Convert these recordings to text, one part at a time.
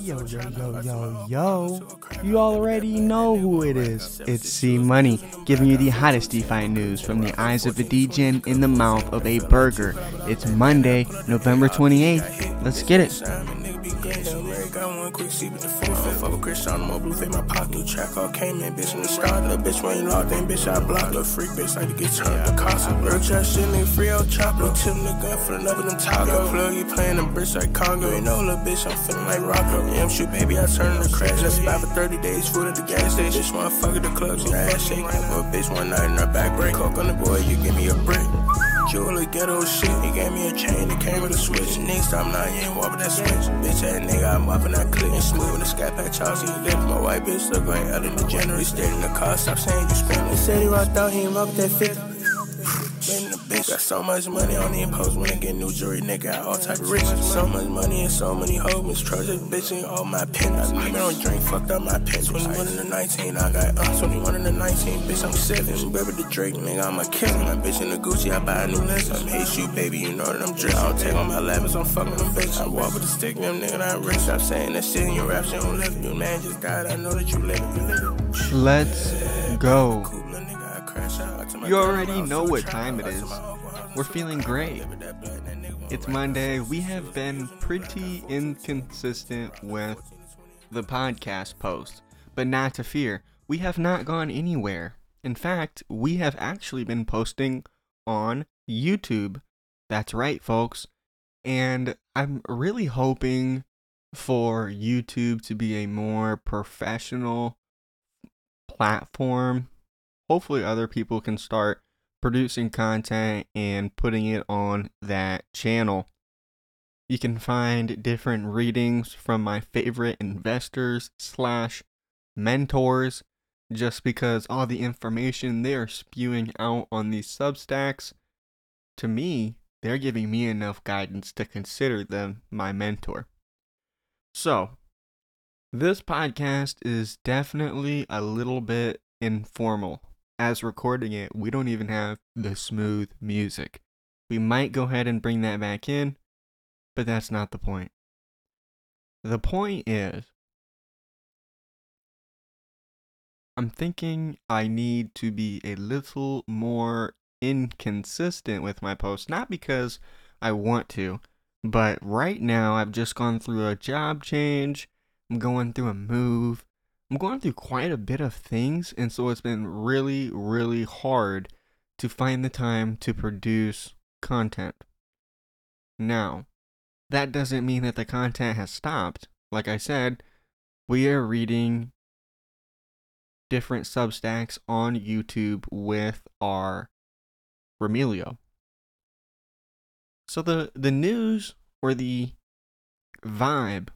Yo, yo, yo, yo, yo. You already know who it is. It's C Money, giving you the hottest DeFi news from the eyes of a DJ in the mouth of a burger. It's Monday, November 28th. Let's get it. Fuck with Cristiano, more blue thing. my pocket. New Track all came in, bitch, in the start. Little bitch, when you locked in, bitch, I blocked. Little freak, bitch, like to get turned to Casa. Real trash shit, nigga, free out chocolate. Tim the gun for another than taco. Plug, you playing the bricks like Congo. You know, little bitch, I'm feeling like Rocco. Yeah, I'm shoot, baby, I turn the crash. Let's buy for 30 days, food at the gas station. Bitch, motherfucker, the clubs, and ass shake. Well, bitch, one night in her back break. Coke on the boy, you give me a break. Jeweler ghetto shit. He gave me a chain that came with a switch. Next time now you ain't walk with that switch. Bitch that nigga, I'm up and I click and smooth with the scat back Charles and lips. My white bitch look like Ellen DeGeneres. Stayed in the car, stop saying you spend. He said he rocked out, he ain't rock that fit. Got so much money on the impose when I get new jewelry, nigga, all type of riches. So much money and so many hoes, this bitch and all my pins. I don't drink, fucked up my pins. 21 in the 19, I got uh, 21 in the 19, bitch, I'm 7. Baby the Drake, nigga, I'm a killer. My bitch in the Gucci, I buy a new lens. I'm hate you, baby, you know that I'm drip. I don't take on my levels, I'm fucking them bitch. I walk with a stick, them nigga, I rich. Stop saying that shit in your raps, you don't live. You man just died, I know that. You live. Let's go. You already know what time it is. We're feeling great. It's Monday. We have been pretty inconsistent with the podcast post, but not to fear. We have not gone anywhere. In fact, we have actually been posting on YouTube. That's right, folks. And I'm really hoping for YouTube to be a more professional platform hopefully other people can start producing content and putting it on that channel. You can find different readings from my favorite investors slash mentors just because all the information they are spewing out on these substacks to me they're giving me enough guidance to consider them my mentor so this podcast is definitely a little bit informal as recording it, we don't even have the smooth music. We might go ahead and bring that back in, but that's not the point. The point is, I'm thinking I need to be a little more inconsistent with my posts, not because I want to, but right now I've just gone through a job change, I'm going through a move, I'm going through quite a bit of things, and so it's been really, really hard to find the time to produce content. Now, that doesn't mean that the content has stopped. Like I said, we are reading different substacks on YouTube with our Remilio. So the the news or the vibe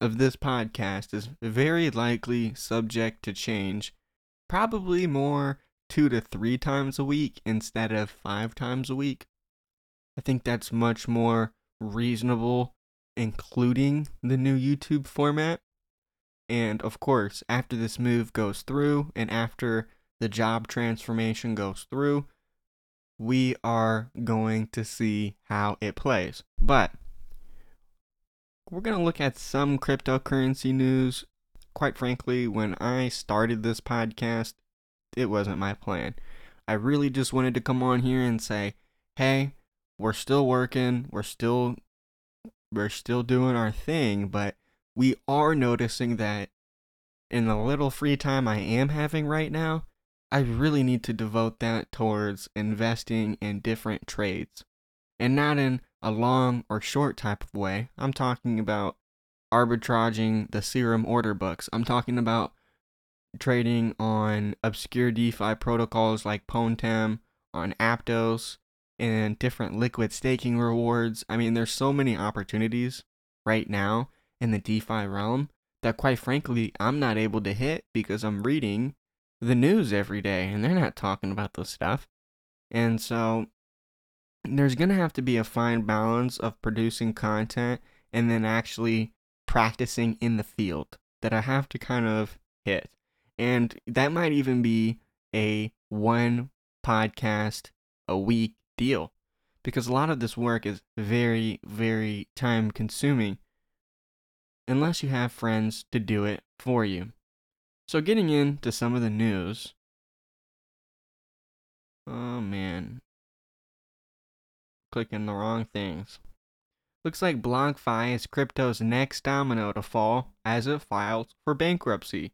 of this podcast is very likely subject to change, probably more two to three times a week instead of five times a week. I think that's much more reasonable, including the new YouTube format. And of course, after this move goes through and after the job transformation goes through, we are going to see how it plays. But we're going to look at some cryptocurrency news. Quite frankly, when I started this podcast, it wasn't my plan. I really just wanted to come on here and say, "Hey, we're still working. We're still we're still doing our thing, but we are noticing that in the little free time I am having right now, I really need to devote that towards investing in different trades. And not in a long or short type of way. I'm talking about arbitraging the Serum order books. I'm talking about trading on obscure DeFi protocols like Pontem, on Aptos, and different liquid staking rewards. I mean, there's so many opportunities right now in the DeFi realm that, quite frankly, I'm not able to hit because I'm reading the news every day and they're not talking about this stuff. And so there's going to have to be a fine balance of producing content and then actually practicing in the field that I have to kind of hit. And that might even be a one podcast a week deal because a lot of this work is very, very time consuming. unless you have friends to do it for you. So, getting into some of the news. Oh man. Clicking the wrong things. Looks like BlockFi is crypto's next domino to fall as it files for bankruptcy.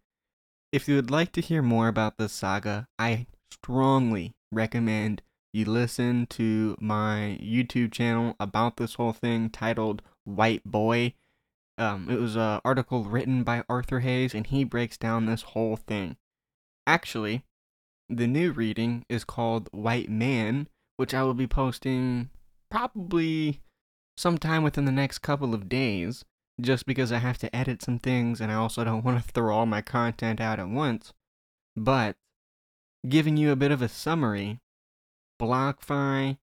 If you would like to hear more about this saga, I strongly recommend you listen to my YouTube channel about this whole thing titled White Boy. Um, it was an article written by Arthur Hayes, and he breaks down this whole thing. Actually, the new reading is called White Man, which I will be posting probably sometime within the next couple of days, just because I have to edit some things and I also don't want to throw all my content out at once. But giving you a bit of a summary, BlockFi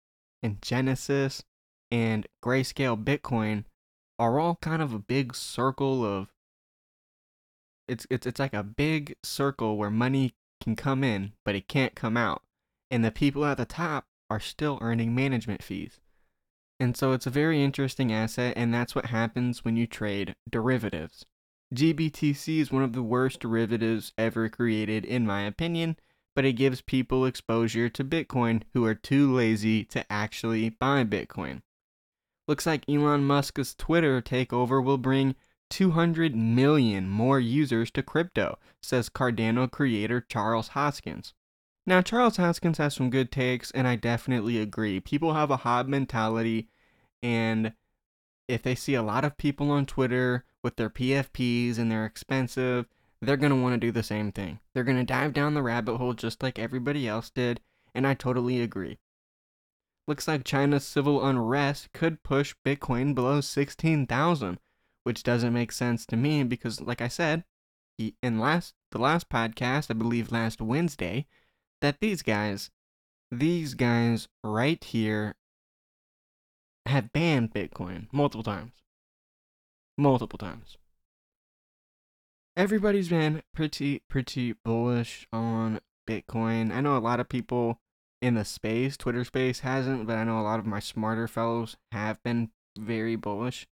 and Genesis and Grayscale Bitcoin are all kind of a big circle of it's it's it's like a big circle where money can come in but it can't come out and the people at the top are still earning management fees. And so it's a very interesting asset, and that's what happens when you trade derivatives. GBTC is one of the worst derivatives ever created, in my opinion, but it gives people exposure to Bitcoin who are too lazy to actually buy Bitcoin. Looks like Elon Musk's Twitter takeover will bring 200 million more users to crypto, says Cardano creator Charles Hoskins. Now, Charles Hoskins has some good takes, and I definitely agree. People have a hob mentality, and if they see a lot of people on Twitter with their PFPs and they're expensive, they're going to want to do the same thing. They're going to dive down the rabbit hole just like everybody else did, and I totally agree. Looks like China's civil unrest could push Bitcoin below 16,000, which doesn't make sense to me because like I said, in last the last podcast, I believe last Wednesday, that these guys, these guys right here, have banned Bitcoin multiple times. Multiple times. Everybody's been pretty, pretty bullish on Bitcoin. I know a lot of people in the space, Twitter space hasn't, but I know a lot of my smarter fellows have been very bullish.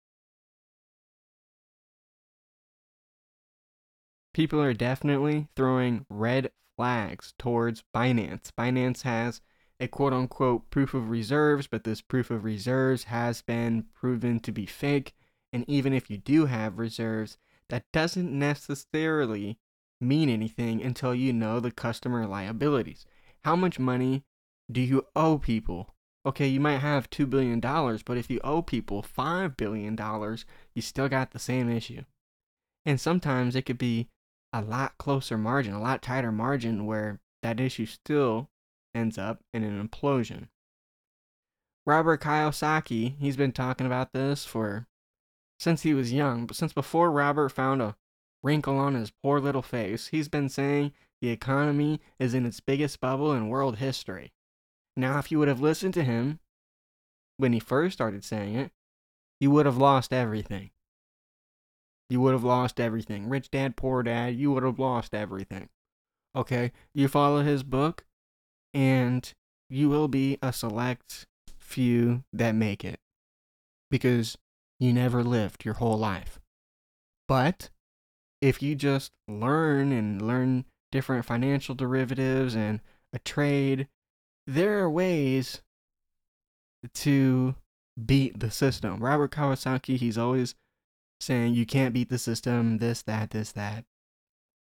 People are definitely throwing red flags towards Binance. Binance has a quote unquote proof of reserves, but this proof of reserves has been proven to be fake. And even if you do have reserves, that doesn't necessarily mean anything until you know the customer liabilities. How much money do you owe people? Okay, you might have $2 billion, but if you owe people $5 billion, you still got the same issue. And sometimes it could be a lot closer margin, a lot tighter margin where that issue still ends up in an implosion. Robert Kiyosaki, he's been talking about this for since he was young, but since before Robert found a wrinkle on his poor little face, he's been saying the economy is in its biggest bubble in world history. Now, if you would have listened to him when he first started saying it, you would have lost everything. You would have lost everything. Rich Dad, Poor Dad, you would have lost everything. Okay? You follow his book, and you will be a select few that make it. Because you never lived your whole life. But if you just learn and learn different financial derivatives and a trade, there are ways to beat the system. Robert Kiyosaki, he's always saying you can't beat the system, this, that, this, that.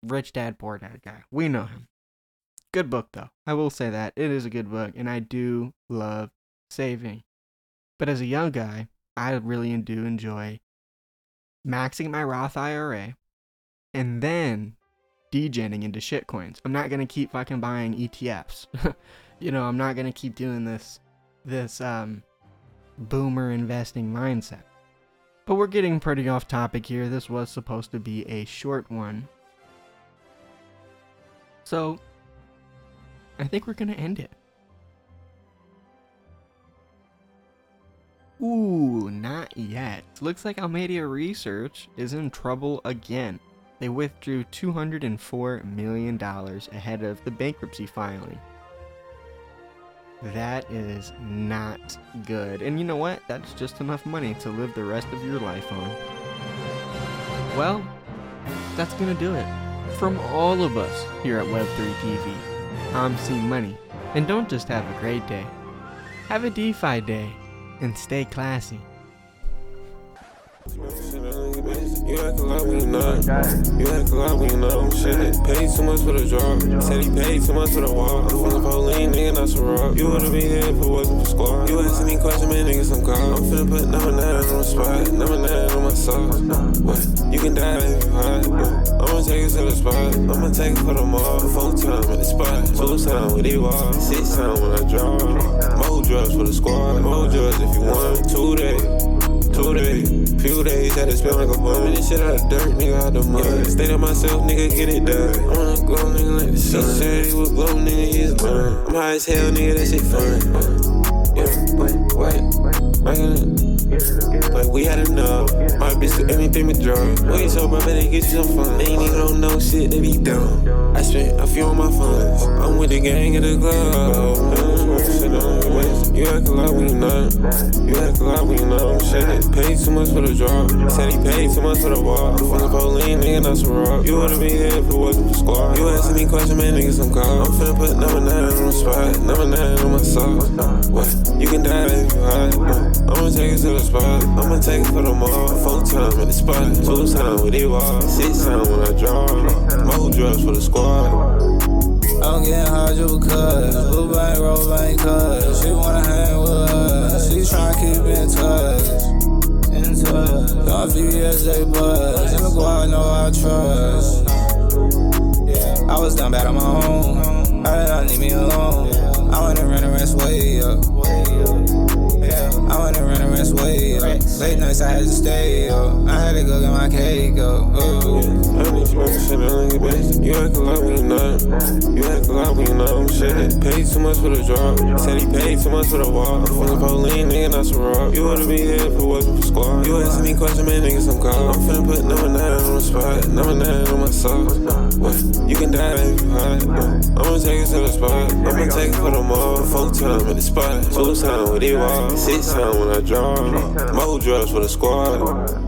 Rich dad, poor dad guy. We know him. Good book, though. I will say that. It is a good book, and I do love saving. But as a young guy, I really do enjoy maxing my Roth IRA and then degenning into shitcoins. I'm not gonna keep fucking buying ETFs. you know, I'm not gonna keep doing this this um boomer investing mindset. But we're getting pretty off topic here. This was supposed to be a short one. So, I think we're going to end it. Ooh, not yet. Looks like Alameda Research is in trouble again. They withdrew $204 million ahead of the bankruptcy filing. That is not good. And you know what? That's just enough money to live the rest of your life on. Well, that's gonna do it. From all of us here at Web3 TV, I'm C Money. And don't just have a great day, have a DeFi day and stay classy. You act like we not. You act like we know shit. Paid too much for the drop. Said he paid too much for the walk. I'm finna Pauline, nigga, not some rock. You would've been here if it wasn't for squad. You asking me questions, man, niggas, I'm. I'm finna put number nine on the spot. Number nine on my sauce. What? You can die if you hide. I'ma take it to the spot. I'ma take it for the mall. Four time at the spot. Two time with the wall. Six time when I draw. More drugs for the squad. More drugs if you want. Two days. Two days, few days, had to spend like a bum. This shit out of dirt, nigga, out the mud. Stay to myself, nigga, get it done. I wanna glow, nigga, like the sun. She said he was glow, nigga, he's done. I'm high as hell, nigga, that shit fun. Yeah, wait, wait, wait. Uh, like we had enough. My bitch do anything with drugs. Wait, so I better get you some fun. They ain't nigga don't know shit, they be dumb. I spent a few on my funds. I'm with the gang at the club. You act like we not. You act like we not. Shit, paid too much for the drop. Said he paid too much for the walk. I'm finna Pauline, nigga, not some rock. You would've been here if it wasn't for squad. You asking me questions, man, niggas, I'm caught. I'm finna put number nine on the spot. Number nine on my sauce. What? You can die if you hide. I'ma take it to the spot. I'ma take it for the mall. Four time at the spot. Two time with the wall. Six time when I draw. More drugs for the squad. I'm getting hard just because. Blue bank, roll bank, cuz. She wanna hang with us. She tryna keep in touch. In touch. Got VVS, they buzz. In the squad, know I trust. Yeah. I was down bad on my own. I did not leave me alone. I wanna run the rest way up. Yeah. Late nights I had to stay up. I had to go get my cake up. Ooh. I need smoking shit, I don't get bitch. You act like we not. You act like we not. Shit, paid too much for the drop. Said he paid too much for the walk. I'm finna Pauline, nigga, not some rock. You would've been here if it wasn't for squad. You asking me questions, man, niggas, I'm caught. I'm finna put number nine on the spot. Number nine on my sauce. What? You can die if you hide. I'ma take it to the spot. I'ma take it for the mall. Four time at the spot. Two time with the wall. Six time when I draw. More drugs for the squad.